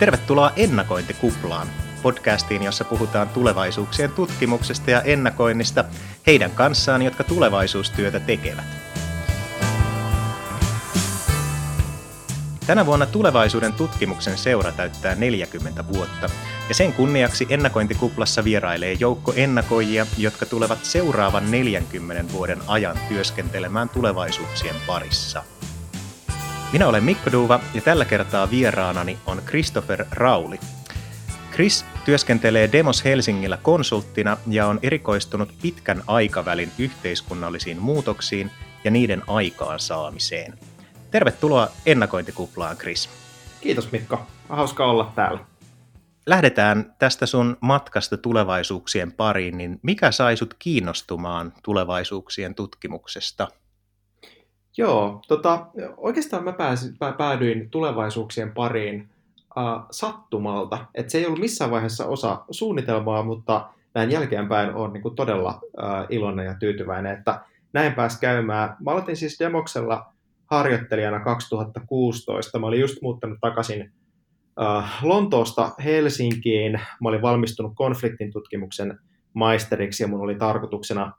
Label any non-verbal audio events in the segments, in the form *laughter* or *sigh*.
Tervetuloa Ennakointikuplaan, podcastiin, jossa puhutaan tulevaisuuksien tutkimuksesta ja ennakoinnista heidän kanssaan, jotka tulevaisuustyötä tekevät. Tänä vuonna tulevaisuuden tutkimuksen seura täyttää 40 vuotta, ja sen kunniaksi ennakointikuplassa vierailee joukko ennakoijia, jotka tulevat seuraavan 40 vuoden ajan työskentelemään tulevaisuuksien parissa. Minä olen Mikko Duva ja tällä kertaa vieraanani on Christopher Rauli. Chris työskentelee Demos Helsingillä konsulttina ja on erikoistunut pitkän aikavälin yhteiskunnallisiin muutoksiin ja niiden aikaansaamiseen. Tervetuloa ennakointikuplaan, Chris. Kiitos Mikko. Hauska olla täällä. Lähdetään tästä sun matkasta tulevaisuuksien pariin, niin mikä sai sut kiinnostumaan tulevaisuuksien tutkimuksesta? Joo, tota, oikeastaan mä pääsin, päädyin tulevaisuuksien pariin äh, sattumalta. Et se ei ollut missään vaiheessa osa suunnitelmaa, mutta näin jälkeenpäin on niin todella äh, iloinen ja tyytyväinen, että näin pääsi käymään. Mä aloitin siis Demoksella harjoittelijana 2016. Mä olin just muuttanut takaisin äh, Lontoosta Helsinkiin. Mä olin valmistunut konfliktin tutkimuksen maisteriksi ja mun oli tarkoituksena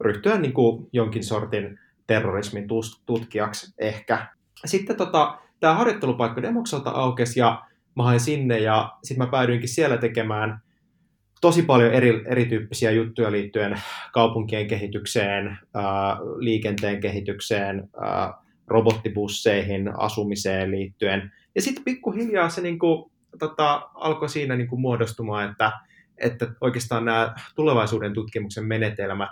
ryhtyä niin kuin jonkin sortin terrorismin tutkijaksi ehkä. Sitten tota, tämä harjoittelupaikka Demokselta aukesi ja mä hain sinne ja sitten mä päädyinkin siellä tekemään tosi paljon eri, erityyppisiä juttuja liittyen kaupunkien kehitykseen, ää, liikenteen kehitykseen, ää, robottibusseihin, asumiseen liittyen. Ja sitten pikkuhiljaa se niinku, tota, alkoi siinä niinku muodostumaan, että, että oikeastaan nämä tulevaisuuden tutkimuksen menetelmät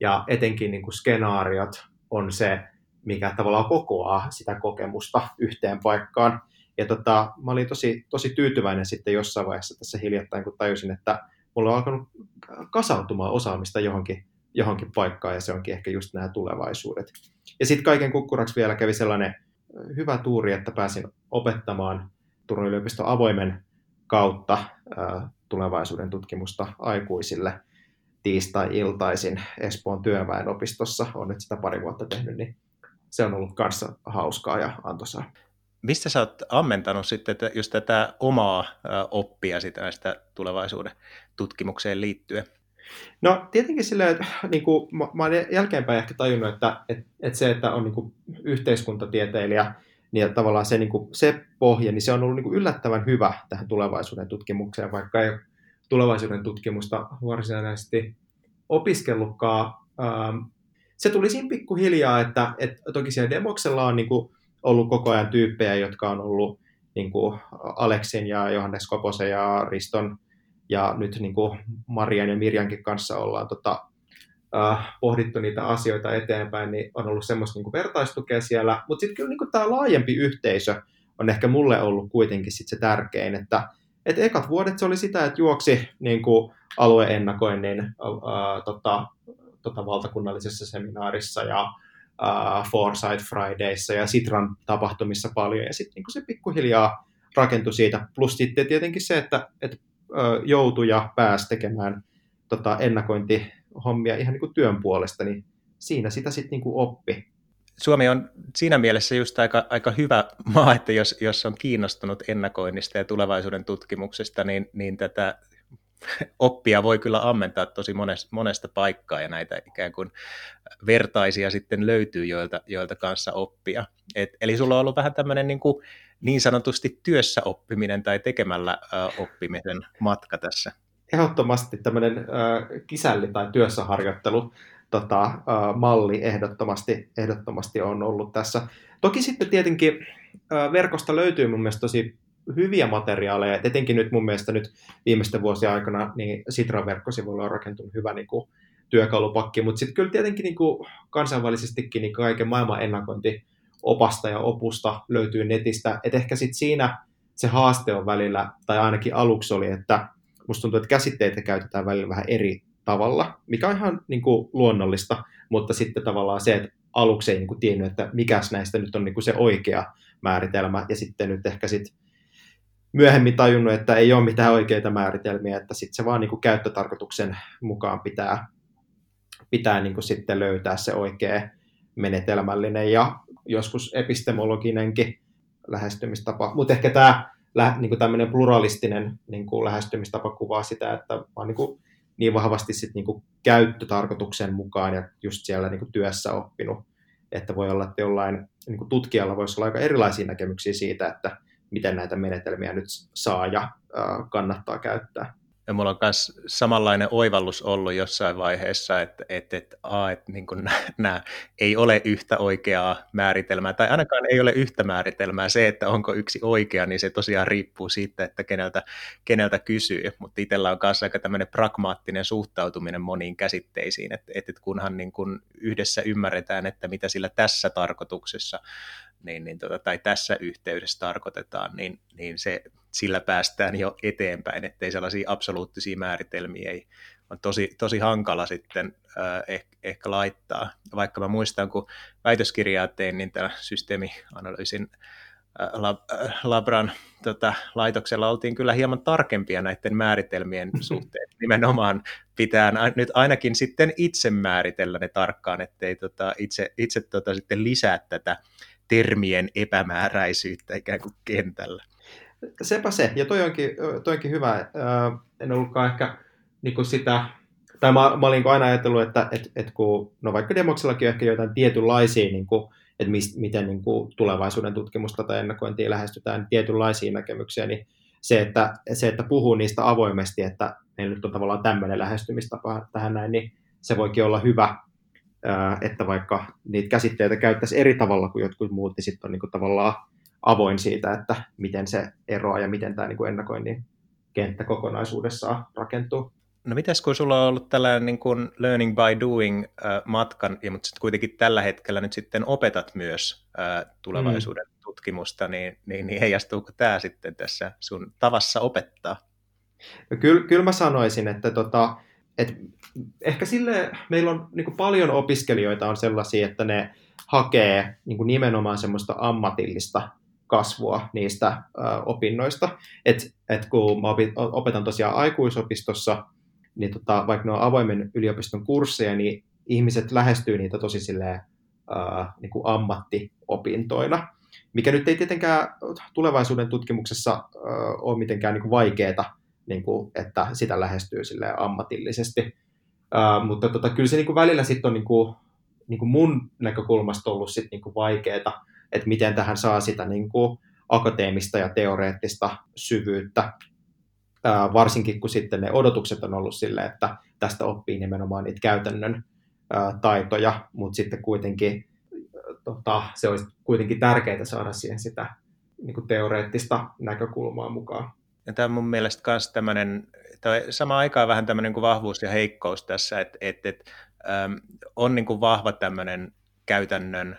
ja etenkin niinku skenaariot on se, mikä tavallaan kokoaa sitä kokemusta yhteen paikkaan. Ja tota, mä olin tosi, tosi tyytyväinen sitten jossain vaiheessa tässä hiljattain, kun tajusin, että mulla on alkanut kasautumaan osaamista johonkin, johonkin paikkaan, ja se onkin ehkä just nämä tulevaisuudet. Ja sitten kaiken kukkuraksi vielä kävi sellainen hyvä tuuri, että pääsin opettamaan Turun yliopiston avoimen kautta tulevaisuuden tutkimusta aikuisille tiistai-iltaisin Espoon työväenopistossa. Olen nyt sitä pari vuotta tehnyt, niin se on ollut kanssa hauskaa ja antoisaa. Mistä sä oot ammentanut sitten just tätä omaa oppia sitä näistä tulevaisuuden tutkimukseen liittyen? No tietenkin silleen, että niin kuin, mä, mä olen jälkeenpäin ehkä tajunnut, että, että, että se, että on niin kuin, yhteiskuntatieteilijä, niin tavallaan se, niin kuin, se pohja, niin se on ollut niin kuin, yllättävän hyvä tähän tulevaisuuden tutkimukseen, vaikka ei tulevaisuuden tutkimusta varsinaisesti opiskellutkaan. Ähm, se tuli siinä pikkuhiljaa, että, että toki siellä Demoksella on niin kuin, ollut koko ajan tyyppejä, jotka on ollut niin kuin Aleksin ja Johannes Koposen ja Riston ja nyt niin kuin Marian ja Mirjankin kanssa ollaan tota, äh, pohdittu niitä asioita eteenpäin, niin on ollut semmoista niin kuin vertaistukea siellä. Mutta sitten kyllä niin kuin tämä laajempi yhteisö on ehkä mulle ollut kuitenkin sit se tärkein, että et ekat vuodet se oli sitä, että juoksi niin kuin alueennakoinnin äh, tota, tota valtakunnallisessa seminaarissa ja uh, Foresight Fridayssa ja Sitran tapahtumissa paljon, ja sitten niin se pikkuhiljaa rakentui siitä. Plus sitten tietenkin se, että, että joutui ja pääsi tekemään tota, ennakointihommia ihan niin kuin työn puolesta, niin siinä sitä sitten niin oppi. Suomi on siinä mielessä just aika, aika hyvä maa, että jos, jos on kiinnostunut ennakoinnista ja tulevaisuuden tutkimuksesta, niin, niin tätä oppia voi kyllä ammentaa tosi monesta, monesta paikkaa ja näitä ikään kuin vertaisia sitten löytyy, joilta, joilta kanssa oppia. Et, eli sulla on ollut vähän tämmöinen niin, kuin niin sanotusti työssä oppiminen tai tekemällä äh, oppimisen matka tässä. Ehdottomasti tämmöinen äh, kisälli tai työssäharjoittelu tota, malli ehdottomasti, ehdottomasti on ollut tässä. Toki sitten tietenkin verkosta löytyy mun mielestä tosi hyviä materiaaleja, etenkin nyt mun mielestä nyt viimeisten vuosien aikana niin Sitran verkkosivuilla on rakentunut hyvä niin kuin, työkalupakki, mutta sitten kyllä tietenkin niin kuin, kansainvälisestikin niin kaiken maailman ennakointi opasta ja opusta löytyy netistä, että ehkä sitten siinä se haaste on välillä, tai ainakin aluksi oli, että musta tuntuu, että käsitteitä käytetään välillä vähän eri tavalla, mikä on ihan niin kuin, luonnollista, mutta sitten tavallaan se, että aluksi ei niin kuin, tiennyt, että mikäs näistä nyt on niin kuin, se oikea määritelmä, ja sitten nyt ehkä sitten myöhemmin tajunnut, että ei ole mitään oikeita määritelmiä, että sitten se vaan niin kuin käyttötarkoituksen mukaan pitää, pitää niin kuin sitten löytää se oikea menetelmällinen ja joskus epistemologinenkin lähestymistapa. Mutta ehkä tämä niin tämmöinen pluralistinen niin kuin lähestymistapa kuvaa sitä, että vaan niin, kuin, niin vahvasti sit niin kuin käyttötarkoituksen mukaan ja just siellä niin kuin työssä oppinut, että voi olla, että jollain niin kuin tutkijalla voisi olla aika erilaisia näkemyksiä siitä, että miten näitä menetelmiä nyt saa ja kannattaa käyttää. Ja mulla on myös samanlainen oivallus ollut jossain vaiheessa, että, että, että, a, että niin nämä ei ole yhtä oikeaa määritelmää, tai ainakaan ei ole yhtä määritelmää. Se, että onko yksi oikea, niin se tosiaan riippuu siitä, että keneltä, keneltä kysyy. Mutta itsellä on myös aika tämmöinen pragmaattinen suhtautuminen moniin käsitteisiin, että, että kunhan niin kuin yhdessä ymmärretään, että mitä sillä tässä tarkoituksessa niin, niin tota, tai tässä yhteydessä tarkoitetaan, niin, niin se, sillä päästään jo eteenpäin, ettei sellaisia absoluuttisia määritelmiä ei, on tosi, tosi hankala sitten äh, ehkä, ehkä laittaa. Vaikka mä muistan, kun väitöskirjaa tein, niin tämä systeemianalyysin äh, lab, äh, Labran tota, laitoksella oltiin kyllä hieman tarkempia näiden määritelmien *laughs* suhteen. Nimenomaan pitää nyt ainakin sitten itse määritellä ne tarkkaan, ettei tota, itse, itse tota, sitten lisää tätä termien epämääräisyyttä ikään kuin kentällä. Sepä se, ja toi onkin, toi onkin hyvä. En ollutkaan ehkä niin sitä, tai mä, mä olin aina ajatellut, että et, et kun, no vaikka demoksellakin on ehkä jotain tietynlaisia, niin kuin, että mis, miten niin kuin tulevaisuuden tutkimusta tai ennakointia lähestytään tietynlaisia näkemyksiä, niin se että, se, että puhuu niistä avoimesti, että meillä nyt on tavallaan tämmöinen lähestymistapa tähän näin, niin se voikin olla hyvä että vaikka niitä käsitteitä käyttäisi eri tavalla kuin jotkut muut, niin sitten on niin kuin tavallaan avoin siitä, että miten se eroaa ja miten tämä niin kuin ennakoinnin kenttä kokonaisuudessaan rakentuu. No mitäs kun sulla on ollut tällainen niin kuin learning by doing äh, matkan, ja mutta sitten kuitenkin tällä hetkellä nyt sitten opetat myös äh, tulevaisuuden mm. tutkimusta, niin, niin, niin heijastuuko tämä sitten tässä sun tavassa opettaa? No kyllä, kyllä mä sanoisin, että tota, et ehkä sille meillä on niin kuin paljon opiskelijoita on sellaisia, että ne hakee niin kuin nimenomaan semmoista ammatillista kasvua niistä ö, opinnoista. Et, et kun mä opetan tosiaan aikuisopistossa, niin tota, vaikka ne on avoimen yliopiston kursseja, niin ihmiset lähestyy niitä tosi silleen, ö, niin kuin ammattiopintoina, mikä nyt ei tietenkään tulevaisuuden tutkimuksessa ö, ole mitenkään niin kuin vaikeaa niin kuin, että sitä lähestyy sille ammatillisesti. Uh, mutta tota, kyllä se niin kuin välillä sitten on niin kuin, niin kuin mun näkökulmasta ollut sit niin kuin vaikeaa, että miten tähän saa sitä niin kuin akateemista ja teoreettista syvyyttä, uh, varsinkin kun sitten ne odotukset on ollut sille, että tästä oppii nimenomaan niitä käytännön uh, taitoja, mutta sitten kuitenkin tota, se olisi kuitenkin tärkeää saada siihen sitä niin kuin teoreettista näkökulmaa mukaan. Ja tämä on mun mielestä myös tämmöinen, sama aikaan vähän tämmöinen kuin vahvuus ja heikkous tässä, että et, et, on niin kuin vahva tämmöinen käytännön,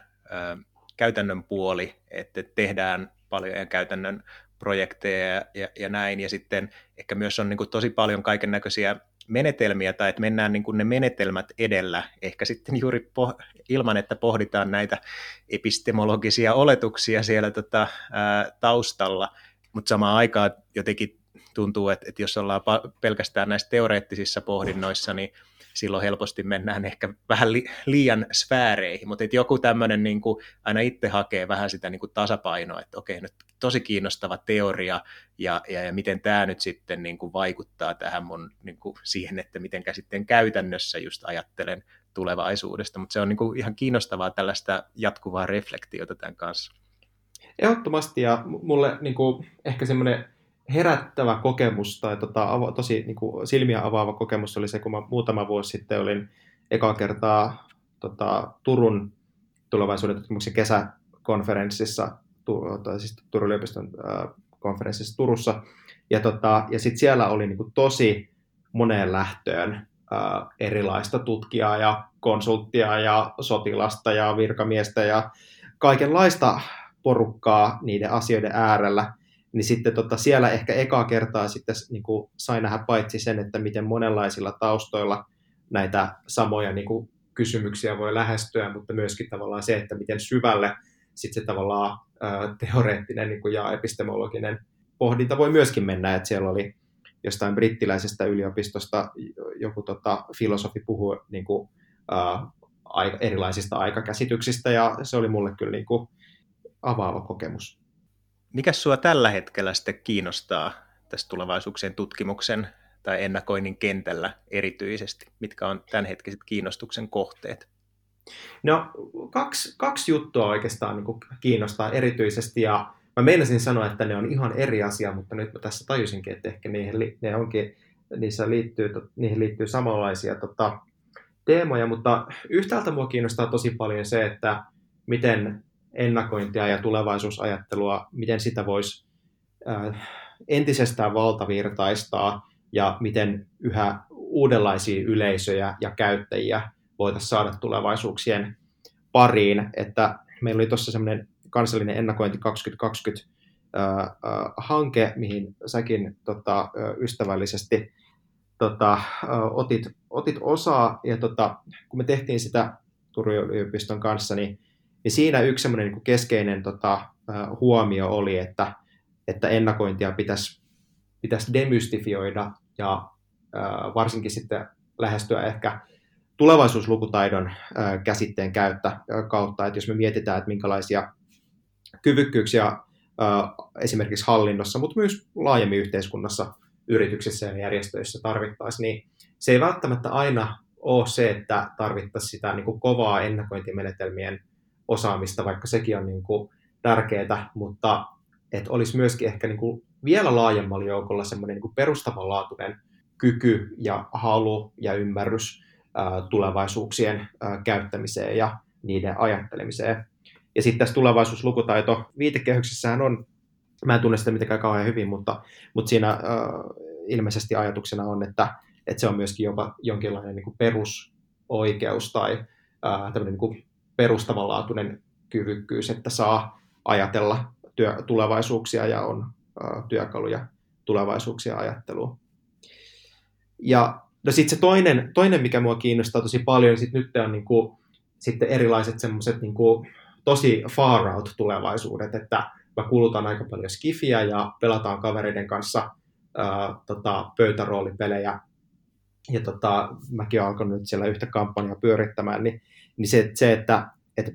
käytännön puoli, että tehdään paljon käytännön projekteja ja, ja, ja näin, ja sitten ehkä myös on niin kuin tosi paljon kaiken näköisiä menetelmiä, tai että mennään niin kuin ne menetelmät edellä, ehkä sitten juuri poh- ilman, että pohditaan näitä epistemologisia oletuksia siellä tota, ää, taustalla, mutta samaan aikaan jotenkin tuntuu, että, että jos ollaan pelkästään näissä teoreettisissa pohdinnoissa, niin silloin helposti mennään ehkä vähän li, liian sfääreihin, mutta joku tämmöinen niin kuin aina itse hakee vähän sitä niin kuin tasapainoa, että okei, nyt tosi kiinnostava teoria ja, ja, ja miten tämä nyt sitten niin kuin vaikuttaa tähän mun niin kuin siihen, että miten sitten käytännössä just ajattelen tulevaisuudesta, mutta se on niin kuin ihan kiinnostavaa tällaista jatkuvaa reflektiota tämän kanssa. Ehdottomasti, ja mulle niin kuin, ehkä semmoinen herättävä kokemus tai tota, tosi niin kuin, silmiä avaava kokemus oli se, kun mä muutama vuosi sitten olin ekaa kertaa tota, Turun tulevaisuuden tutkimuksen kesäkonferenssissa, tu, tai siis Turun yliopiston äh, konferenssissa Turussa, ja, tota, ja sitten siellä oli niin kuin, tosi moneen lähtöön äh, erilaista tutkijaa ja konsulttia ja sotilasta ja virkamiestä ja kaikenlaista porukkaa niiden asioiden äärellä, niin sitten tota, siellä ehkä ekaa kertaa sitten niin kuin sai nähdä paitsi sen, että miten monenlaisilla taustoilla näitä samoja niin kuin, kysymyksiä voi lähestyä, mutta myöskin tavallaan se, että miten syvälle sitten se tavallaan teoreettinen niin kuin, ja epistemologinen pohdinta voi myöskin mennä, että siellä oli jostain brittiläisestä yliopistosta joku tota, filosofi puhui niin kuin, ää, erilaisista aikakäsityksistä, ja se oli mulle kyllä niin kuin, avaava kokemus. Mikä sua tällä hetkellä sitten kiinnostaa tässä tulevaisuuksien tutkimuksen tai ennakoinnin kentällä erityisesti? Mitkä on tämänhetkiset kiinnostuksen kohteet? No kaksi, kaksi juttua oikeastaan niin kiinnostaa erityisesti ja mä meinasin sanoa, että ne on ihan eri asia, mutta nyt mä tässä tajusinkin, että ehkä niihin, ne onkin, niissä liittyy, niihin liittyy samanlaisia tota, teemoja, mutta yhtäältä mua kiinnostaa tosi paljon se, että miten ennakointia ja tulevaisuusajattelua, miten sitä voisi äh, entisestään valtavirtaistaa ja miten yhä uudenlaisia yleisöjä ja käyttäjiä voitaisiin saada tulevaisuuksien pariin. Että meillä oli tuossa semmoinen kansallinen ennakointi 2020 äh, äh, hanke, mihin säkin tota, ystävällisesti tota, otit, otit osaa. Ja tota, kun me tehtiin sitä Turun yliopiston kanssa, niin, niin siinä yksi semmoinen niin keskeinen tota, huomio oli, että, että ennakointia pitäisi, pitäisi demystifioida ja varsinkin sitten lähestyä ehkä tulevaisuuslukutaidon käsitteen käyttä kautta, että jos me mietitään, että minkälaisia kyvykkyyksiä esimerkiksi hallinnossa, mutta myös laajemmin yhteiskunnassa yrityksissä ja järjestöissä tarvittaisiin, niin se ei välttämättä aina ole se, että tarvittaisiin sitä niin kuin kovaa ennakointimenetelmien osaamista, vaikka sekin on niin kuin tärkeää, mutta että olisi myöskin ehkä niin kuin vielä laajemmalla joukolla semmoinen niin perustavanlaatuinen kyky ja halu ja ymmärrys ää, tulevaisuuksien ää, käyttämiseen ja niiden ajattelemiseen. Ja sitten tässä tulevaisuuslukutaito viitekehyksessähän on Mä en tunne sitä mitenkään kauhean hyvin, mutta, mutta siinä äh, ilmeisesti ajatuksena on, että, että se on myöskin jopa jonkinlainen niin kuin perusoikeus tai tämmöinen niin kuin perustavanlaatuinen kyvykkyys, että saa ajatella työ, tulevaisuuksia ja on äh, työkaluja tulevaisuuksia ajatteluun. Ja no sitten se toinen, toinen, mikä mua kiinnostaa tosi paljon, niin sit nyt on niin kuin, sitten erilaiset semmoiset niin tosi far out tulevaisuudet, että mä kulutan aika paljon skifiä ja pelataan kavereiden kanssa ää, tota, pöytäroolipelejä. Ja tota, mäkin olen alkanut nyt siellä yhtä kampanjaa pyörittämään, niin, niin se, se että, että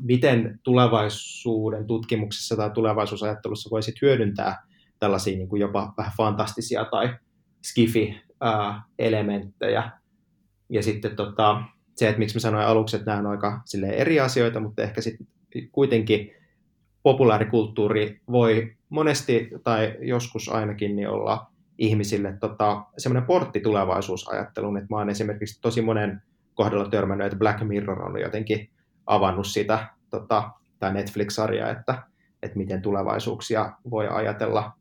miten tulevaisuuden tutkimuksessa tai tulevaisuusajattelussa voisit hyödyntää tällaisia niin kuin jopa vähän fantastisia tai skifi-elementtejä. Ja sitten tota, se, että miksi mä sanoin aluksi, että nämä on aika eri asioita, mutta ehkä sitten kuitenkin populaarikulttuuri voi monesti tai joskus ainakin niin olla ihmisille tota, semmoinen portti tulevaisuusajatteluun, että mä oon esimerkiksi tosi monen kohdalla törmännyt, että Black Mirror on jotenkin avannut sitä, tota, tämä Netflix-sarja, että, että miten tulevaisuuksia voi ajatella.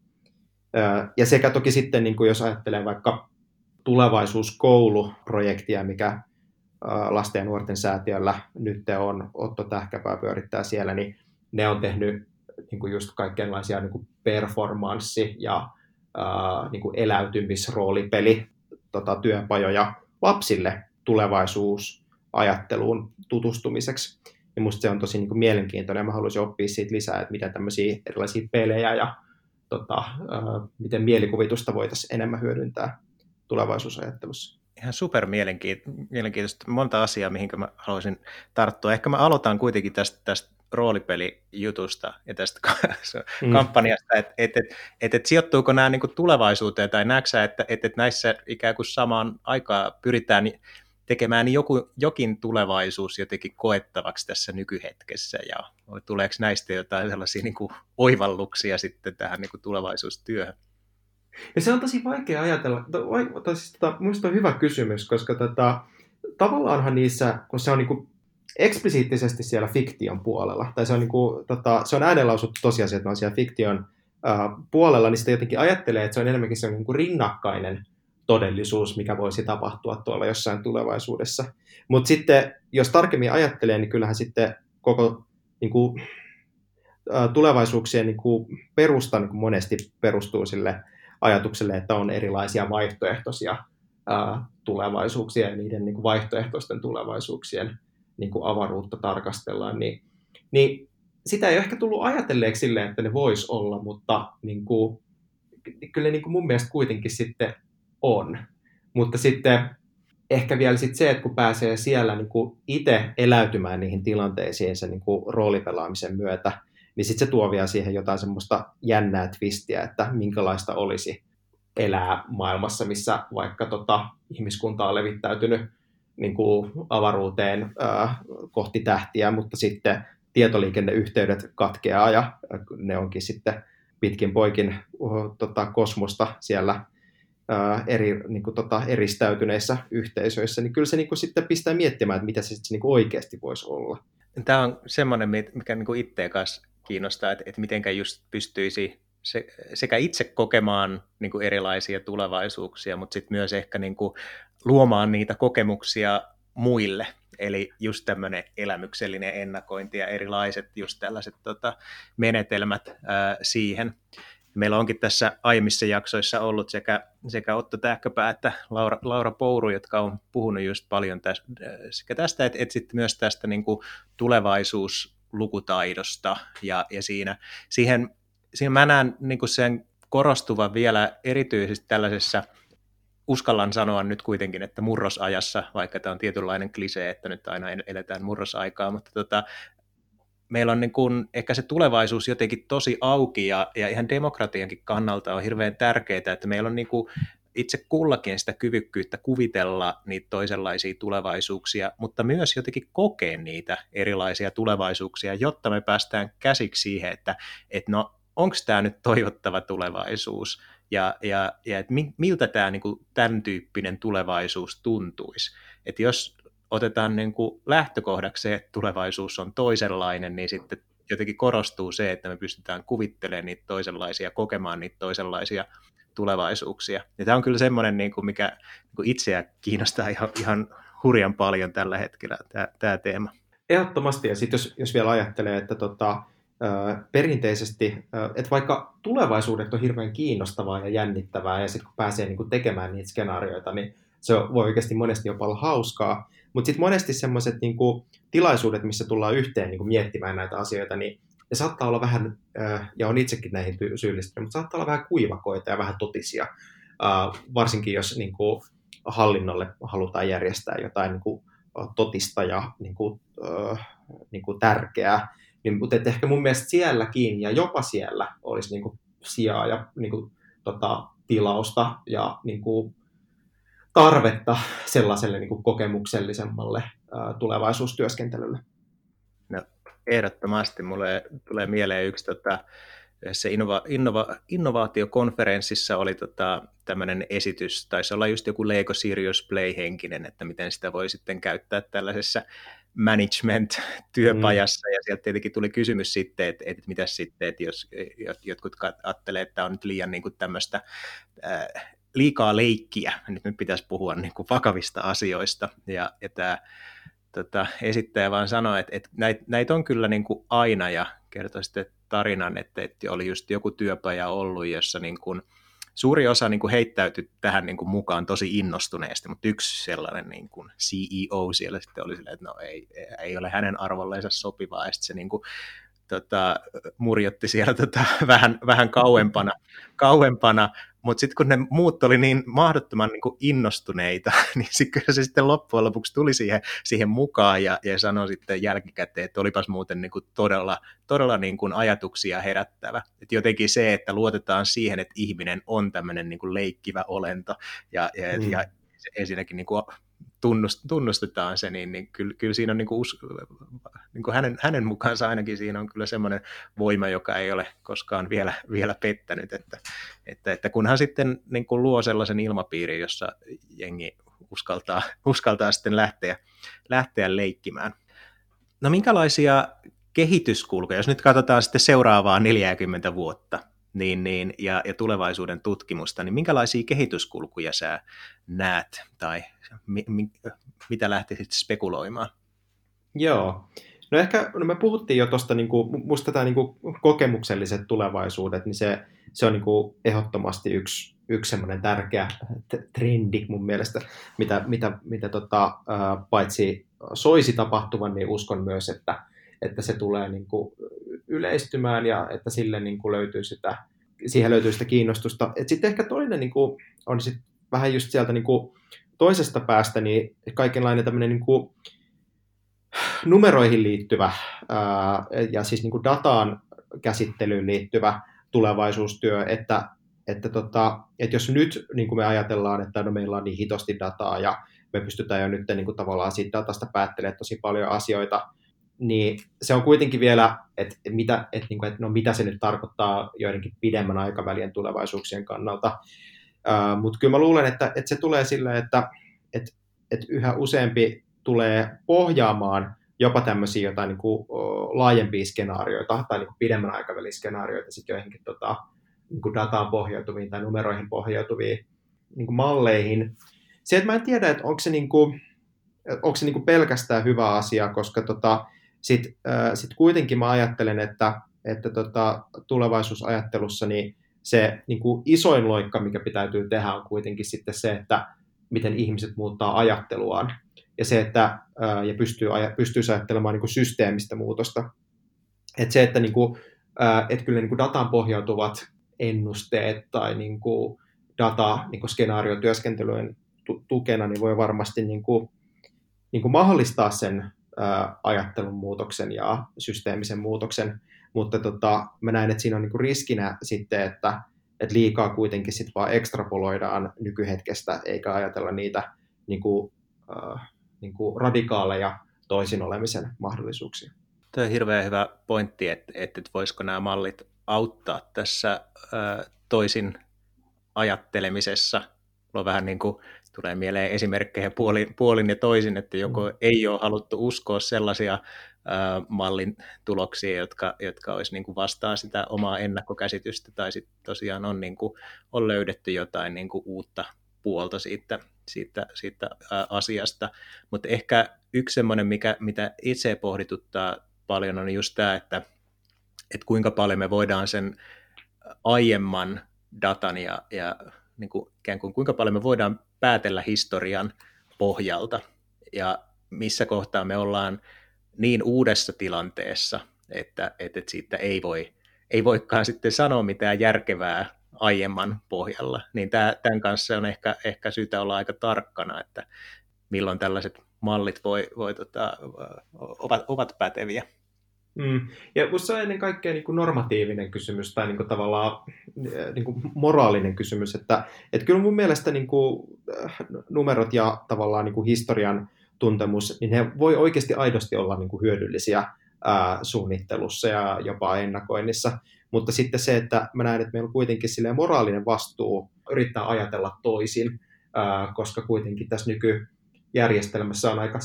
Ja sekä toki sitten, niin kuin jos ajattelee vaikka tulevaisuuskouluprojektia, mikä lasten ja nuorten säätiöllä nyt on, Otto Tähkäpää pyörittää siellä, niin ne on tehnyt niin kuin just kaikenlaisia niin kuin performanssi- ja ää, niin kuin eläytymisroolipeli tota, työpajoja lapsille tulevaisuusajatteluun tutustumiseksi. Ja musta se on tosi niin kuin mielenkiintoinen ja mä haluaisin oppia siitä lisää, että miten tämmöisiä erilaisia pelejä ja tota, ää, miten mielikuvitusta voitaisiin enemmän hyödyntää tulevaisuusajattelussa ihan super mielenkiintoista. Monta asiaa, mihin mä haluaisin tarttua. Ehkä mä aloitan kuitenkin tästä, tästä roolipelijutusta ja tästä *laughs* mm. kampanjasta, että et, et, et, et sijoittuuko nämä niin tulevaisuuteen tai näetkö että et, et näissä ikään kuin samaan aikaan pyritään tekemään joku, jokin tulevaisuus jotenkin koettavaksi tässä nykyhetkessä ja tuleeko näistä jotain sellaisia niin kuin oivalluksia sitten tähän niin kuin tulevaisuustyöhön? Ja se on tosi vaikea ajatella. Siis, tota, on hyvä kysymys, koska tota, tavallaanhan niissä, kun se on niin kuin eksplisiittisesti siellä fiktion puolella, tai se on, niin kuin, tota, se on äänenlausuttu tosiasia, että on siellä fiktion puolella, niin sitä jotenkin ajattelee, että se on enemmänkin se niin kuin rinnakkainen todellisuus, mikä voisi tapahtua tuolla jossain tulevaisuudessa. Mutta sitten, jos tarkemmin ajattelee, niin kyllähän sitten koko niin kuin, tulevaisuuksien niin kuin, perusta niin kuin monesti perustuu sille ajatukselle, että on erilaisia vaihtoehtoisia ää, tulevaisuuksia ja niiden niin kuin vaihtoehtoisten tulevaisuuksien niin kuin avaruutta tarkastellaan, niin, niin sitä ei ehkä tullut ajatelleeksi silleen, että ne vois olla, mutta niin kuin, kyllä niin kuin mun mielestä kuitenkin sitten on. Mutta sitten ehkä vielä sit se, että kun pääsee siellä niin itse eläytymään niihin tilanteisiin sen niin roolipelaamisen myötä, niin sitten se tuo vielä siihen jotain semmoista jännää twistiä, että minkälaista olisi elää maailmassa, missä vaikka tota, ihmiskunta on levittäytynyt niin kuin avaruuteen ää, kohti tähtiä, mutta sitten tietoliikenneyhteydet katkeaa ja ne onkin sitten pitkin poikin uh, tota, kosmosta siellä ää, eri, niin kuin, tota, eristäytyneissä yhteisöissä, niin kyllä se niin kuin, sitten pistää miettimään, että mitä se sitten niin kuin oikeasti voisi olla. Tämä on semmoinen, mikä niin kuin itseä kanssa kiinnostaa, että, että mitenkä just pystyisi se, sekä itse kokemaan niin kuin erilaisia tulevaisuuksia, mutta sitten myös ehkä niin kuin luomaan niitä kokemuksia muille. Eli just tämmöinen elämyksellinen ennakointi ja erilaiset just tällaiset tota, menetelmät ää, siihen. Meillä onkin tässä aiemmissa jaksoissa ollut sekä, sekä Otto Tähköpää että Laura, Laura Pouru, jotka on puhunut just paljon tästä, sekä tästä että, että sitten myös tästä niin kuin tulevaisuuslukutaidosta. Ja, ja siinä, siihen, siihen mä näen niin kuin sen korostuvan vielä erityisesti tällaisessa – uskallan sanoa nyt kuitenkin, että murrosajassa, vaikka tämä on tietynlainen klisee, että nyt aina eletään murrosaikaa, mutta tota, meillä on niin kuin ehkä se tulevaisuus jotenkin tosi auki ja, ja ihan demokratiankin kannalta on hirveän tärkeää, että meillä on niin kuin itse kullakin sitä kyvykkyyttä kuvitella niitä toisenlaisia tulevaisuuksia, mutta myös jotenkin kokea niitä erilaisia tulevaisuuksia, jotta me päästään käsiksi siihen, että, että no onko tämä nyt toivottava tulevaisuus, ja, ja, ja että miltä tämä niin kuin, tämän tyyppinen tulevaisuus tuntuisi. Että jos otetaan niin kuin, lähtökohdaksi se, että tulevaisuus on toisenlainen, niin sitten jotenkin korostuu se, että me pystytään kuvittelemaan niitä toisenlaisia, kokemaan niitä toisenlaisia tulevaisuuksia. Ja tämä on kyllä semmoinen, niin kuin, mikä niin kuin itseä kiinnostaa ihan, ihan hurjan paljon tällä hetkellä, tämä, tämä teema. Ehdottomasti, ja sitten jos, jos vielä ajattelee, että tota, perinteisesti, että vaikka tulevaisuudet on hirveän kiinnostavaa ja jännittävää, ja sitten kun pääsee niin kuin tekemään niitä skenaarioita, niin se voi oikeasti monesti jopa olla hauskaa. Mutta sitten monesti semmoiset niin tilaisuudet, missä tullaan yhteen niin kuin miettimään näitä asioita, niin ne saattaa olla vähän, ja on itsekin näihin syyllistynyt, mutta saattaa olla vähän kuivakoita ja vähän totisia, varsinkin jos niin kuin, hallinnolle halutaan järjestää jotain niin kuin, totista ja niin kuin, niin kuin tärkeää niin, mutta ehkä mun mielestä sielläkin ja jopa siellä olisi niin kuin sijaa ja niin kuin, tota, tilausta ja niin kuin, tarvetta sellaiselle niin kuin kokemuksellisemmalle ää, tulevaisuustyöskentelylle. No, ehdottomasti mulle tulee mieleen yksi tota, se innova, innova, innovaatiokonferenssissa oli tota, tämmöinen esitys, taisi olla just joku Lego Serious Play-henkinen, että miten sitä voi sitten käyttää tällaisessa management-työpajassa, mm. ja sieltä tietenkin tuli kysymys sitten, että, että mitä sitten, että jos jotkut ajattelee, että on nyt liian niin kuin tämmöistä äh, liikaa leikkiä, nyt nyt pitäisi puhua niin kuin vakavista asioista, ja, ja tämä tota, esittäjä vaan sanoi, että, että näitä, näitä on kyllä niin kuin aina, ja kertoi sitten tarinan, että, että oli just joku työpaja ollut, jossa niin kuin, suuri osa niin kuin heittäytyi tähän niin kuin mukaan tosi innostuneesti, mutta yksi sellainen niin kuin CEO siellä sitten oli silleen, että no ei, ei ole hänen arvolleensa sopivaa, ja sitten se niin kuin, tota, murjotti siellä tota, *laughs* vähän, vähän kauempana, kauempana mutta sitten kun ne muut oli niin mahdottoman niin kuin innostuneita, *laughs* niin sit, kyllä se sitten loppujen lopuksi tuli siihen, siihen mukaan ja, ja sanoi sitten jälkikäteen, että olipas muuten niin kuin todella, todella niin kuin ajatuksia herättävä. Et jotenkin se, että luotetaan siihen, että ihminen on tämmöinen niin kuin leikkivä olento ja, ja, mm. ja ensinnäkin niin kuin tunnustetaan se, niin, niin kyllä, kyllä siinä on niin kuin us, niin kuin hänen, hänen mukaansa ainakin siinä on kyllä semmoinen voima, joka ei ole koskaan vielä, vielä pettänyt, että, että, että kunhan sitten niin kuin luo sellaisen ilmapiirin, jossa jengi uskaltaa, uskaltaa sitten lähteä, lähteä leikkimään. No minkälaisia kehityskulkuja, jos nyt katsotaan sitten seuraavaa 40 vuotta, niin, niin, ja, ja tulevaisuuden tutkimusta, niin minkälaisia kehityskulkuja sä näet tai mi, mi, mitä lähtisit spekuloimaan? Joo. No ehkä, no me puhuttiin jo tuosta, niin musta tämä niin kokemukselliset tulevaisuudet, niin se, se on niin kuin ehdottomasti yksi, yksi semmoinen tärkeä trendi mun mielestä, mitä, mitä, mitä tota, paitsi soisi tapahtuvan, niin uskon myös, että, että se tulee niin kuin yleistymään ja että sille niin kuin löytyy sitä, siihen löytyy sitä kiinnostusta. Sitten ehkä toinen niin kuin, on sit vähän just sieltä niin kuin toisesta päästä niin kaikenlainen tämmöinen niin kuin numeroihin liittyvä ää, ja siis niin kuin dataan käsittelyyn liittyvä tulevaisuustyö, että, että, tota, että jos nyt niin kuin me ajatellaan, että no meillä on niin hitosti dataa ja me pystytään jo nyt niin kuin tavallaan siitä datasta päättelemään tosi paljon asioita, niin se on kuitenkin vielä, että, mitä, että, niin kuin, että no mitä se nyt tarkoittaa joidenkin pidemmän aikavälien tulevaisuuksien kannalta. Uh, Mutta kyllä mä luulen, että, että se tulee sillä, että, että, että yhä useampi tulee pohjaamaan jopa tämmöisiä jotain niin kuin, laajempia skenaarioita tai niin kuin pidemmän aikavälin skenaarioita sitten joihinkin tota, niin kuin dataan pohjautuviin tai numeroihin pohjautuviin niin kuin malleihin. Se, että mä en tiedä, että onko se, niin kuin, onko se niin kuin pelkästään hyvä asia, koska tota, sitten äh, sit kuitenkin mä ajattelen, että, että tota, tulevaisuusajattelussa niin se niin kuin isoin loikka, mikä pitäytyy tehdä, on kuitenkin sitten se, että miten ihmiset muuttaa ajatteluaan ja se, että ää, ja pystyy, pystyy ajattelemaan niin kuin systeemistä muutosta. Et se, että niin kuin, ää, et kyllä niin kuin dataan pohjautuvat ennusteet tai niin kuin data niin kuin skenaariotyöskentelyjen tukena, niin voi varmasti niin kuin, niin kuin mahdollistaa sen ajattelun muutoksen ja systeemisen muutoksen, mutta tota, mä näen, että siinä on niin kuin riskinä sitten, että, että liikaa kuitenkin sit vaan ekstrapoloidaan nykyhetkestä, eikä ajatella niitä niin kuin, äh, niin kuin radikaaleja toisin olemisen mahdollisuuksia. Tuo on hirveän hyvä pointti, että, että voisiko nämä mallit auttaa tässä ää, toisin ajattelemisessa. Mulla on vähän niin kuin, tulee mieleen esimerkkejä puolin, puolin ja toisin, että joko mm. ei ole haluttu uskoa sellaisia ää, mallin tuloksia, jotka, jotka olisi niin kuin vastaa sitä omaa ennakkokäsitystä, tai sitten tosiaan on, niin kuin, on löydetty jotain niin kuin uutta puolta siitä, siitä, siitä asiasta. Mutta ehkä yksi semmoinen, mikä, mitä itse pohdituttaa paljon, on just tämä, että, että kuinka paljon me voidaan sen aiemman datan ja, ja niin kuin, ikään kuin, kuinka paljon me voidaan päätellä historian pohjalta ja missä kohtaa me ollaan niin uudessa tilanteessa, että, että siitä ei, voi, ei voikaan sitten sanoa mitään järkevää aiemman pohjalla, niin tämän kanssa on ehkä, ehkä syytä olla aika tarkkana, että milloin tällaiset mallit voi, voi tota, ovat, ovat päteviä. Mm. Ja se on ennen kaikkea niin kuin normatiivinen kysymys tai niin kuin tavallaan niin kuin moraalinen kysymys, että, että kyllä mun mielestä niin kuin, äh, numerot ja tavallaan niin kuin historian tuntemus, niin ne voi oikeasti aidosti olla niin kuin hyödyllisiä ää, suunnittelussa ja jopa ennakoinnissa. Mutta sitten se, että mä näen, että meillä on kuitenkin moraalinen vastuu yrittää ajatella toisin, ää, koska kuitenkin tässä nykyjärjestelmässä on aika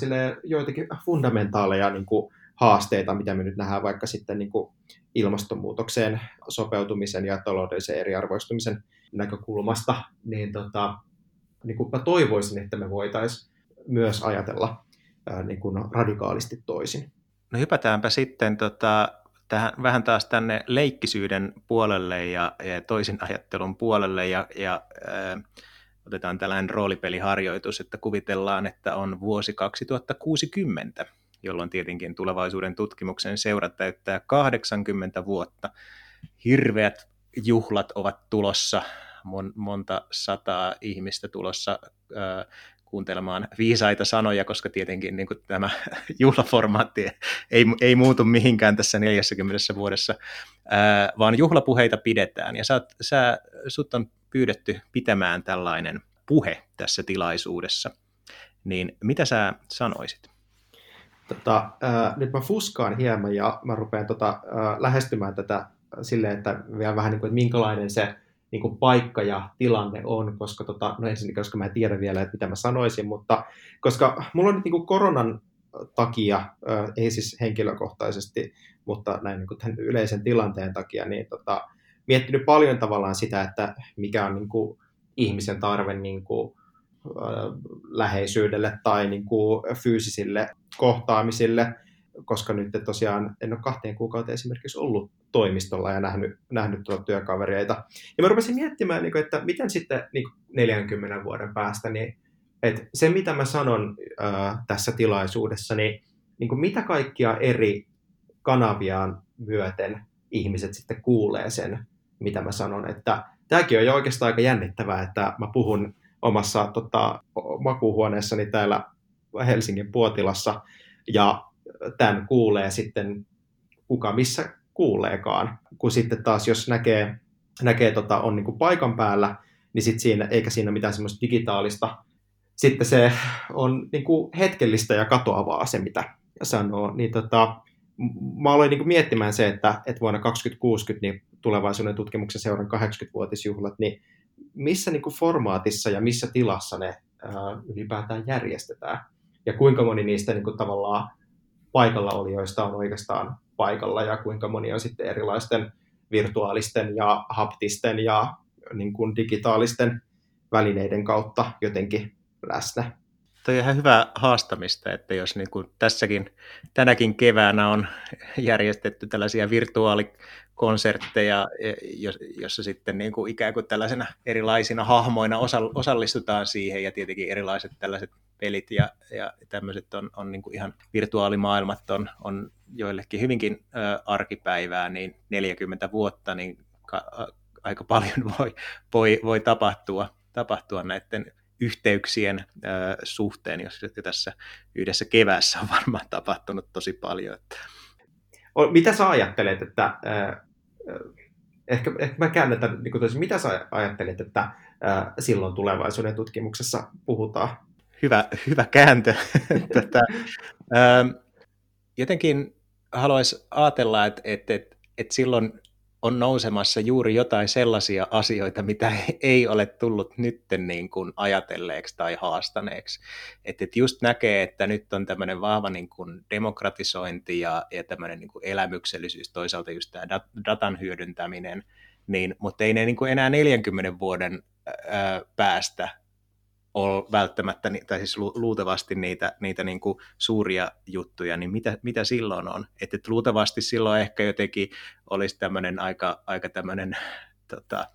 joitakin fundamentaaleja niin kuin haasteita, mitä me nyt nähdään vaikka sitten niin kuin ilmastonmuutokseen sopeutumisen ja taloudellisen eriarvoistumisen näkökulmasta, niin, tota, niin kuin mä toivoisin, että me voitaisiin myös ajatella ää, niin kuin radikaalisti toisin. No hypätäänpä sitten tota, tähän, vähän taas tänne leikkisyyden puolelle ja, ja toisin ajattelun puolelle ja, ja äh, otetaan tällainen roolipeliharjoitus, että kuvitellaan, että on vuosi 2060, jolloin tietenkin tulevaisuuden tutkimuksen seura täyttää 80 vuotta. Hirveät juhlat ovat tulossa, mon, monta sataa ihmistä tulossa äh, kuuntelemaan viisaita sanoja, koska tietenkin niin kuin tämä *laughs* juhlaformaatti ei, ei muutu mihinkään tässä 40 vuodessa, vaan juhlapuheita pidetään. Ja sä, sä, sut on pyydetty pitämään tällainen puhe tässä tilaisuudessa. Niin mitä sä sanoisit? Tota, ää, nyt mä fuskaan hieman ja mä rupean tota, ää, lähestymään tätä silleen, että vielä vähän niin kuin, että minkälainen se niin kuin paikka ja tilanne on, koska, tota, no ensin, koska mä en tiedä vielä, että mitä mä sanoisin, mutta koska mulla on nyt niin kuin koronan takia, äh, ei siis henkilökohtaisesti, mutta näin niin kuin tämän yleisen tilanteen takia, niin tota, miettinyt paljon tavallaan sitä, että mikä on niin kuin ihmisen tarve niin kuin, äh, läheisyydelle tai niin kuin fyysisille kohtaamisille, koska nyt tosiaan en ole kahteen kuukauteen esimerkiksi ollut toimistolla ja nähnyt, nähnyt tuota työkavereita. Ja mä rupesin miettimään, niin että miten sitten niin 40 vuoden päästä, niin että se mitä mä sanon tässä tilaisuudessa, niin, niin kuin mitä kaikkia eri kanaviaan myöten ihmiset sitten kuulee sen, mitä mä sanon. Että tämäkin on jo oikeastaan aika jännittävää, että mä puhun omassa tota, makuuhuoneessani täällä Helsingin Puotilassa, ja tämän kuulee sitten kuka missä kuuleekaan. Kun sitten taas, jos näkee, näkee tota, on niin paikan päällä, niin sit siinä, eikä siinä mitään semmoista digitaalista, sitten se on niin kuin hetkellistä ja katoavaa se, mitä sanoo. Niin tota, mä aloin niin miettimään se, että, että vuonna 2060 niin tulevaisuuden tutkimuksen seuran 80-vuotisjuhlat, niin missä niin kuin formaatissa ja missä tilassa ne ää, ylipäätään järjestetään. Ja kuinka moni niistä niin kuin tavallaan paikalla olijoista on oikeastaan paikalla ja kuinka moni on sitten erilaisten virtuaalisten ja haptisten ja niin kuin digitaalisten välineiden kautta jotenkin läsnä. Toi on ihan hyvä haastamista, että jos niin kuin tässäkin tänäkin keväänä on järjestetty tällaisia virtuaalikonsertteja, e, jossa sitten niin kuin ikään kuin tällaisena erilaisina hahmoina osallistutaan siihen ja tietenkin erilaiset tällaiset pelit ja, ja tämmöiset on, on niin kuin ihan virtuaalimaailmat on, on joillekin hyvinkin ö, arkipäivää, niin 40 vuotta, niin ka, aika paljon voi, voi, voi tapahtua, tapahtua näiden yhteyksien ö, suhteen, jos tässä yhdessä keväässä on varmaan tapahtunut tosi paljon. Että... Mitä sä ajattelet, että äh, ehkä, ehkä mä käännän tämän, niin tosi, mitä sä ajattelet, että silloin tulevaisuuden tutkimuksessa puhutaan? Hyvä, hyvä kääntö. *laughs* Tätä, äh, jotenkin haluaisin ajatella, että, että, että, että silloin on nousemassa juuri jotain sellaisia asioita, mitä *laughs* ei ole tullut nytten niin kuin ajatelleeksi tai haastaneeksi. Että et just näkee, että nyt on tämmöinen vahva niin kuin demokratisointi ja, ja tämmöinen niin kuin elämyksellisyys, toisaalta just tämä datan hyödyntäminen, niin, mutta ei ne niin kuin enää 40 vuoden ää, päästä ole välttämättä, tai siis luultavasti niitä, niitä niin kuin suuria juttuja, niin mitä, mitä silloin on? Että et luultavasti silloin ehkä jotenkin olisi tämmöinen aika, aika tämmöinen tota,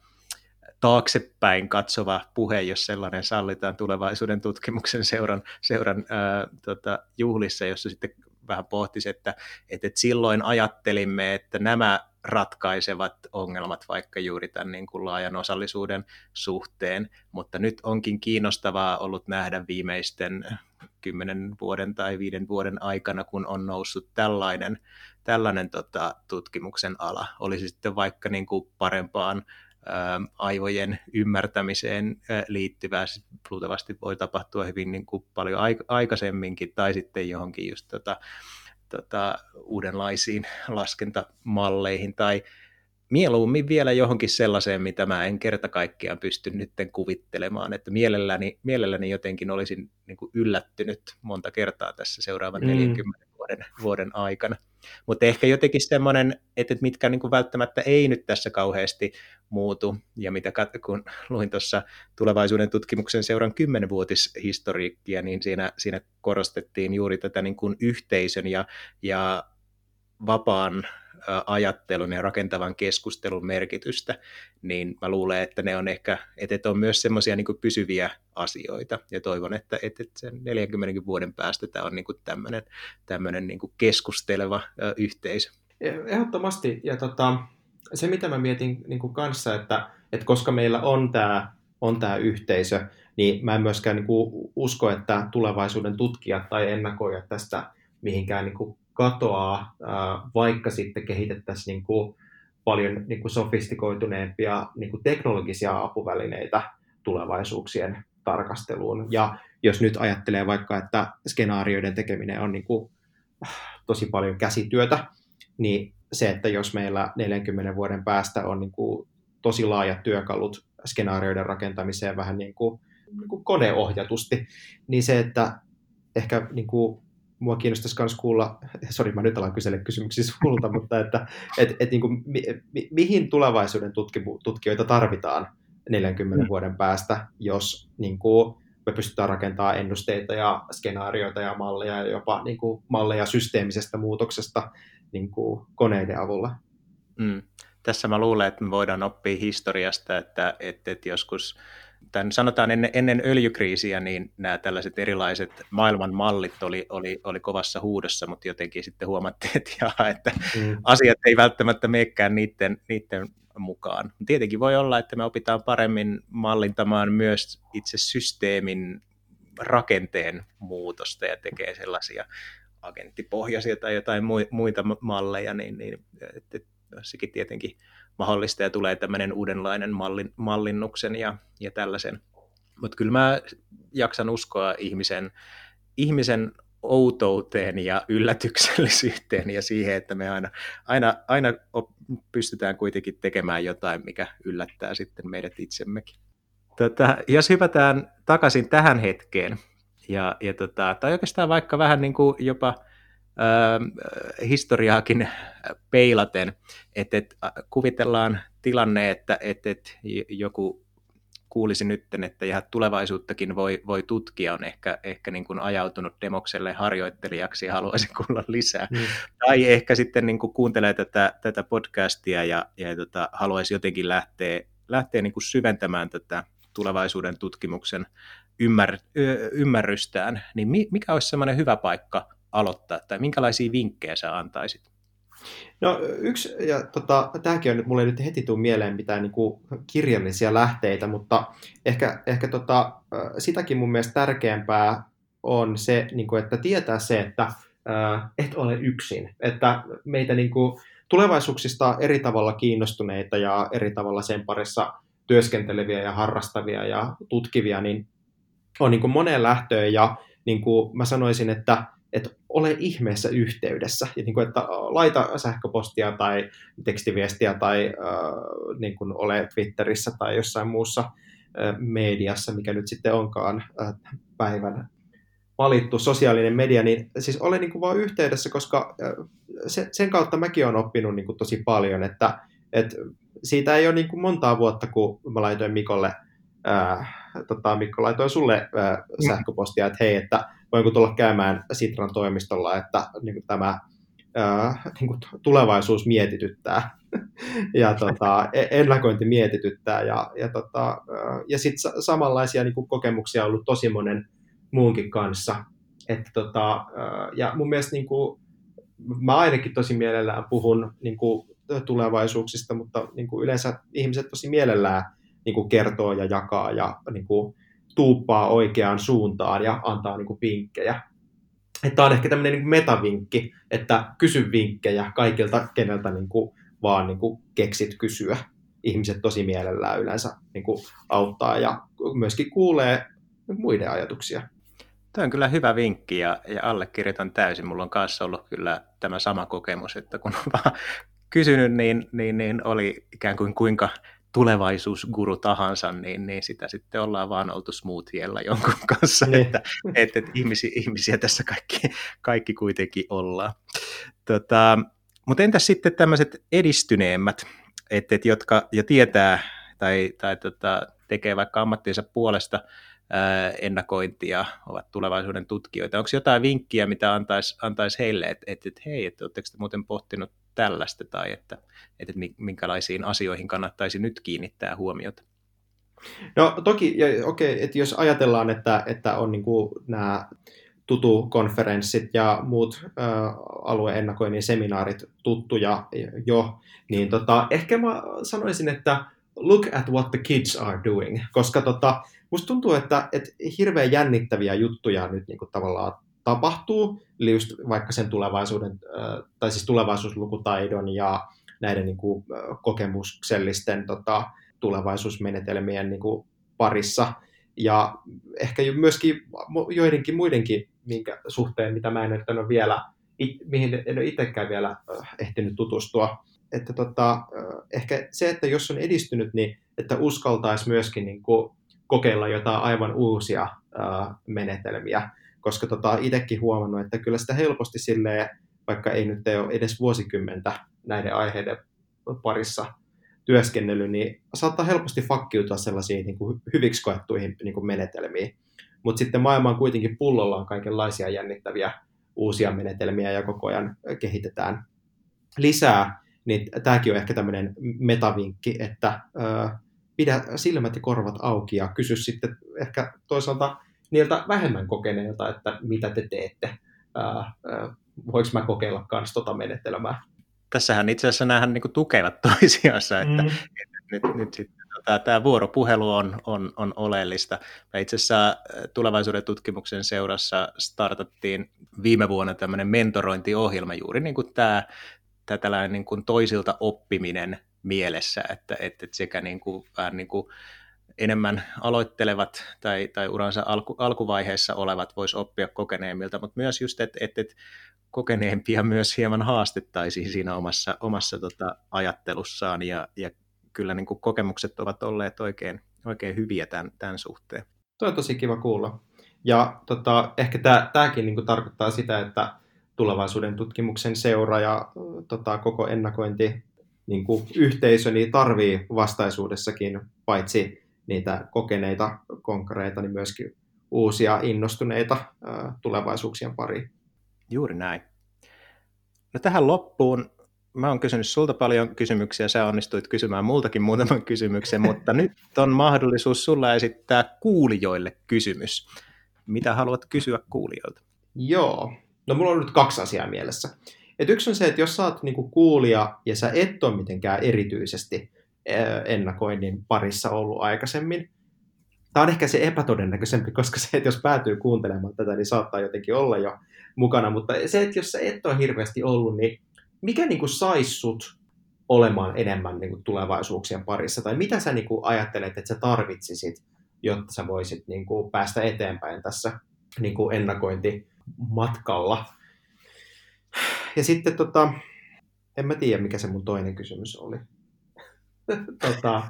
taaksepäin katsova puhe, jos sellainen sallitaan tulevaisuuden tutkimuksen seuran, seuran ää, tota, juhlissa, jossa sitten vähän pohtisi, että, että, että silloin ajattelimme, että nämä ratkaisevat ongelmat vaikka juuri tämän niin kuin laajan osallisuuden suhteen, mutta nyt onkin kiinnostavaa ollut nähdä viimeisten kymmenen vuoden tai viiden vuoden aikana, kun on noussut tällainen, tällainen tota, tutkimuksen ala. Olisi sitten vaikka niin kuin parempaan ää, aivojen ymmärtämiseen ää, liittyvää, luultavasti voi tapahtua hyvin niin kuin paljon aikaisemminkin, tai sitten johonkin just tota, tota, uudenlaisiin laskentamalleihin tai mieluummin vielä johonkin sellaiseen, mitä mä en kerta kaikkiaan pysty nytten kuvittelemaan, että mielelläni, mielelläni jotenkin olisin niin kuin yllättynyt monta kertaa tässä seuraavan mm. 40 vuoden, vuoden aikana. Mutta ehkä jotenkin semmoinen, että mitkä niin kuin välttämättä ei nyt tässä kauheasti muutu, ja mitä kun luin tuossa tulevaisuuden tutkimuksen seuran kymmenvuotishistoriikkia, niin siinä, siinä korostettiin juuri tätä niin kuin yhteisön ja, ja vapaan ajattelun ja rakentavan keskustelun merkitystä, niin mä luulen, että ne on ehkä, että on myös semmoisia niin pysyviä asioita, ja toivon, että, että sen 40 vuoden päästä tämä on niin tämmöinen, tämmöinen niin keskusteleva yhteisö. Ehdottomasti, ja tota, se mitä mä mietin niin kanssa, että, että koska meillä on tämä on tämä yhteisö, niin mä en myöskään niin usko, että tulevaisuuden tutkijat tai ennakoijat tästä mihinkään niin katoaa, vaikka sitten kehitettäisiin niin kuin paljon niin kuin sofistikoituneempia niin kuin teknologisia apuvälineitä tulevaisuuksien tarkasteluun. Ja jos nyt ajattelee vaikka, että skenaarioiden tekeminen on niin kuin tosi paljon käsityötä, niin se, että jos meillä 40 vuoden päästä on niin kuin tosi laajat työkalut skenaarioiden rakentamiseen vähän niin kuin, niin kuin koneohjatusti, niin se, että ehkä niin kuin mua kiinnostaisi myös kuulla, *laughs* sori mä nyt alan kysellä kysymyksiä sulta, *laughs* mutta että et, et niin kuin, mi, mi, mihin tulevaisuuden tutkimu, tutkijoita tarvitaan 40 mm. vuoden päästä, jos niin kuin, me pystytään rakentamaan ennusteita ja skenaarioita ja malleja ja jopa niin kuin, malleja systeemisestä muutoksesta niin kuin, koneiden avulla. Mm. Tässä mä luulen, että me voidaan oppia historiasta, että, että, että joskus tämän sanotaan ennen, ennen öljykriisiä, niin nämä tällaiset erilaiset maailman mallit oli, oli, oli kovassa huudossa, mutta jotenkin sitten huomattiin, että, jaa, että mm. asiat ei välttämättä meekään niiden, niiden mukaan. Tietenkin voi olla, että me opitaan paremmin mallintamaan myös itse systeemin rakenteen muutosta ja tekee sellaisia agenttipohjaisia tai jotain muita malleja, niin, niin että sekin tietenkin mahdollista ja tulee tämmöinen uudenlainen mallin, mallinnuksen ja, ja tällaisen. Mutta kyllä mä jaksan uskoa ihmisen, ihmisen outouteen ja yllätyksellisyyteen ja siihen, että me aina, aina, aina pystytään kuitenkin tekemään jotain, mikä yllättää sitten meidät itsemmekin. Tota, jos hypätään takaisin tähän hetkeen, ja, ja tota, tai oikeastaan vaikka vähän niin kuin jopa historiaakin peilaten, että et, kuvitellaan tilanne, että et, et joku kuulisi nyt, että ihan tulevaisuuttakin voi, voi tutkia, on ehkä, ehkä niin kuin ajautunut demokselle harjoittelijaksi ja haluaisi kuulla lisää. Mm. Tai ehkä sitten niin kuin kuuntelee tätä, tätä podcastia ja, ja tota, haluaisi jotenkin lähteä, lähteä niin kuin syventämään tätä tulevaisuuden tutkimuksen ymmär, ymmärrystään, niin mikä olisi semmoinen hyvä paikka aloittaa, tai minkälaisia vinkkejä sä antaisit? No yksi, ja tota, tämäkin on nyt, mulle nyt heti tuu mieleen mitään niin kuin kirjallisia lähteitä, mutta ehkä, ehkä tota, sitäkin mun mielestä tärkeämpää on se, niin kuin, että tietää se, että äh, et ole yksin. Että meitä niin kuin, tulevaisuuksista eri tavalla kiinnostuneita ja eri tavalla sen parissa työskenteleviä ja harrastavia ja tutkivia, niin on niin kuin moneen lähtöön ja niin kuin mä sanoisin, että, että ole ihmeessä yhteydessä. Ja niin kuin, että laita sähköpostia tai tekstiviestiä tai äh, niin kuin ole Twitterissä tai jossain muussa äh, mediassa, mikä nyt sitten onkaan äh, päivän valittu sosiaalinen media, niin siis ole niin kuin vaan yhteydessä, koska äh, se, sen kautta mäkin olen oppinut niin kuin tosi paljon, että, että siitä ei ole niin kuin montaa vuotta, kun mä laitoin Mikolle äh, tota, Mikko laitoi sulle ää, sähköpostia, että hei, että voinko tulla käymään Sitran toimistolla, että niin kuin tämä ää, niin kuin tulevaisuus mietityttää *laughs* ja tota, e, ennakointi mietityttää ja, ja, tota, ja sitten samanlaisia niin kuin kokemuksia on ollut tosi monen muunkin kanssa. Että tota, ja mun mielestä niin kuin, mä ainakin tosi mielellään puhun niin kuin, tulevaisuuksista, mutta niin kuin yleensä ihmiset tosi mielellään niin kuin kertoo ja jakaa ja niin kuin tuuppaa oikeaan suuntaan ja antaa niin kuin vinkkejä. Tämä on ehkä tämmöinen niin metavinkki, että kysy vinkkejä kaikilta, keneltä niin kuin vaan niin kuin keksit kysyä. Ihmiset tosi mielellään yleensä niin kuin auttaa ja myöskin kuulee muiden ajatuksia. Tuo on kyllä hyvä vinkki ja, ja allekirjoitan täysin. Mulla on kanssa ollut kyllä tämä sama kokemus, että kun on vaan *laughs* kysynyt, niin, niin, niin oli ikään kuin kuinka tulevaisuusguru tahansa, niin, niin sitä sitten ollaan vaan oltu smoothieella jonkun *laughs* kanssa, niin. että, että, että ihmisiä, ihmisiä tässä kaikki, kaikki kuitenkin ollaan. Tota, mutta entäs sitten tämmöiset edistyneemmät, että, että jotka jo tietää tai, tai tota, tekee vaikka ammattinsa puolesta ää, ennakointia, ovat tulevaisuuden tutkijoita. Onko jotain vinkkiä, mitä antaisi antais heille, että, että, että hei, että oletteko te muuten pohtinut tällaista tai että, että minkälaisiin asioihin kannattaisi nyt kiinnittää huomiota? No toki, ja, okei, että jos ajatellaan, että, että on niin kuin nämä tutu-konferenssit ja muut ä, alueennakoinnin seminaarit tuttuja jo, niin tota, ehkä mä sanoisin, että look at what the kids are doing, koska tota, musta tuntuu, että, että hirveän jännittäviä juttuja nyt niin kuin tavallaan tapahtuu, eli just vaikka sen tulevaisuuden, tai siis tulevaisuuslukutaidon ja näiden niin kuin, kokemuksellisten tota, tulevaisuusmenetelmien niin kuin, parissa. Ja ehkä myöskin joidenkin muidenkin minkä suhteen, mitä mä en ole vielä, it, mihin en ole itsekään vielä ehtinyt tutustua. Että tota, ehkä se, että jos on edistynyt, niin että uskaltaisi myöskin niin kuin, kokeilla jotain aivan uusia menetelmiä koska tota, itsekin huomannut, että kyllä sitä helposti silleen, vaikka ei nyt ole edes vuosikymmentä näiden aiheiden parissa työskennellyt, niin saattaa helposti fakkiutua sellaisiin niin kuin hyviksi koettuihin niin kuin menetelmiin. Mutta sitten maailma on kuitenkin pullolla on kaikenlaisia jännittäviä uusia menetelmiä ja koko ajan kehitetään lisää, niin tämäkin on ehkä tämmöinen metavinkki, että ö, pidä silmät ja korvat auki ja kysy sitten ehkä toisaalta niiltä vähemmän kokeneilta, että mitä te teette. voiko mä kokeilla myös tota menetelmää? Tässähän itse asiassa näähän niin tukevat *laughs* toisiansa, että, mm. että nyt, nyt sitten tota, tämä vuoropuhelu on, on, on oleellista. Me itse asiassa tulevaisuuden tutkimuksen seurassa startattiin viime vuonna tämmöinen mentorointiohjelma, juuri niin kuin tämä tällainen niin kuin toisilta oppiminen mielessä, että, että sekä niin kuin, vähän niin kuin enemmän aloittelevat tai, tai uransa alku, alkuvaiheessa olevat vois oppia kokeneemmilta, mutta myös just, että, että, että kokeneempia myös hieman haastettaisiin siinä omassa, omassa tota, ajattelussaan ja, ja kyllä niin kuin kokemukset ovat olleet oikein, oikein hyviä tämän, tämän suhteen. Tuo on tosi kiva kuulla. Ja tota, ehkä tämäkin niin tarkoittaa sitä, että tulevaisuuden tutkimuksen seura ja tota, koko ennakointi niin kuin yhteisö niin tarvii vastaisuudessakin paitsi niitä kokeneita konkareita, niin myöskin uusia innostuneita tulevaisuuksien pariin. Juuri näin. No tähän loppuun mä oon kysynyt sulta paljon kysymyksiä, sä onnistuit kysymään multakin muutaman *laughs* kysymyksen, mutta nyt on mahdollisuus sulla esittää kuulijoille kysymys. Mitä haluat kysyä kuulijoilta? Joo, no mulla on nyt kaksi asiaa mielessä. Et yksi on se, että jos sä oot niinku kuulija ja sä et ole mitenkään erityisesti ennakoinnin parissa ollut aikaisemmin, tämä on ehkä se epätodennäköisempi, koska se, että jos päätyy kuuntelemaan tätä, niin saattaa jotenkin olla jo mukana, mutta se, että jos sä et ole hirveästi ollut, niin mikä niin kuin saisi sut olemaan enemmän niin kuin tulevaisuuksien parissa, tai mitä sä niin kuin ajattelet, että sä tarvitsisit, jotta sä voisit niin kuin päästä eteenpäin tässä niin kuin ennakointimatkalla. Ja sitten tota, en mä tiedä, mikä se mun toinen kysymys oli. *laughs* tota,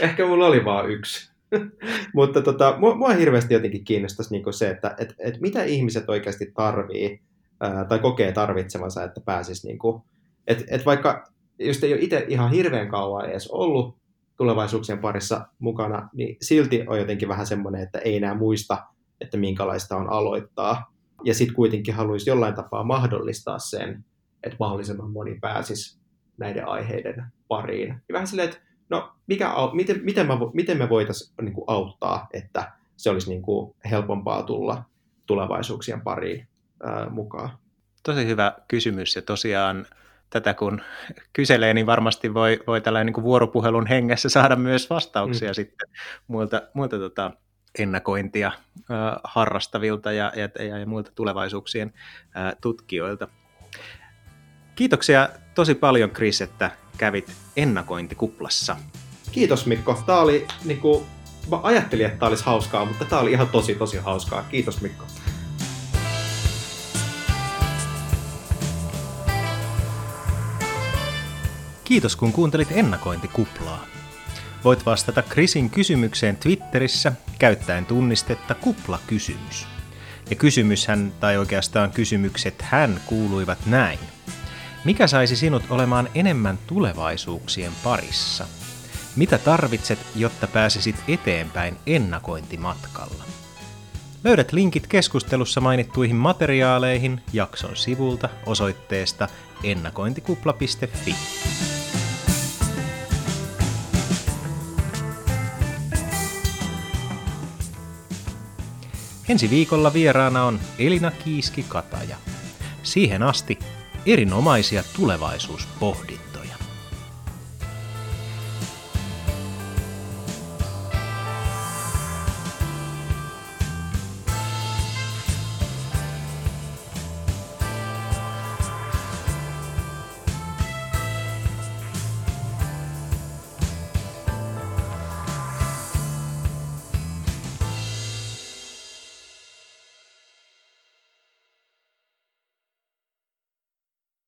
ehkä mulla oli vaan yksi. *laughs* Mutta tota, mua, mua hirveästi jotenkin kiinnostaisi niin se, että et, et mitä ihmiset oikeasti tarvii ää, tai kokee tarvitsevansa, että pääsisi, niin kuin, et, et vaikka just ei ole itse ihan hirveän kauan edes ollut tulevaisuuksien parissa mukana, niin silti on jotenkin vähän semmoinen, että ei enää muista, että minkälaista on aloittaa. Ja sitten kuitenkin haluaisi jollain tapaa mahdollistaa sen, että mahdollisimman moni pääsisi näiden aiheiden pariin. Ja vähän silleen, että no, mikä, miten, miten, mä, miten me voitaisiin niin auttaa, että se olisi niin kuin helpompaa tulla tulevaisuuksien pariin ää, mukaan? Tosi hyvä kysymys ja tosiaan tätä kun kyselee, niin varmasti voi, voi tällainen niin kuin vuoropuhelun hengessä saada myös vastauksia mm. sitten muilta, muilta tota, ennakointia äh, harrastavilta ja, ja, ja, ja muilta tulevaisuuksien äh, tutkijoilta. Kiitoksia tosi paljon, Chris, että kävit ennakointikuplassa. Kiitos Mikko. Tämä oli, niin kuin, mä ajattelin, että tämä olisi hauskaa, mutta tämä oli ihan tosi, tosi hauskaa. Kiitos Mikko. Kiitos kun kuuntelit ennakointikuplaa. Voit vastata Krisin kysymykseen Twitterissä käyttäen tunnistetta kuplakysymys. Ja kysymyshän, tai oikeastaan kysymykset hän kuuluivat näin. Mikä saisi sinut olemaan enemmän tulevaisuuksien parissa? Mitä tarvitset, jotta pääsisit eteenpäin ennakointimatkalla? Löydät linkit keskustelussa mainittuihin materiaaleihin jakson sivulta osoitteesta ennakointikupla.fi. Ensi viikolla vieraana on Elina Kiiski-Kataja. Siihen asti erinomaisia tulevaisuuspohdintoja.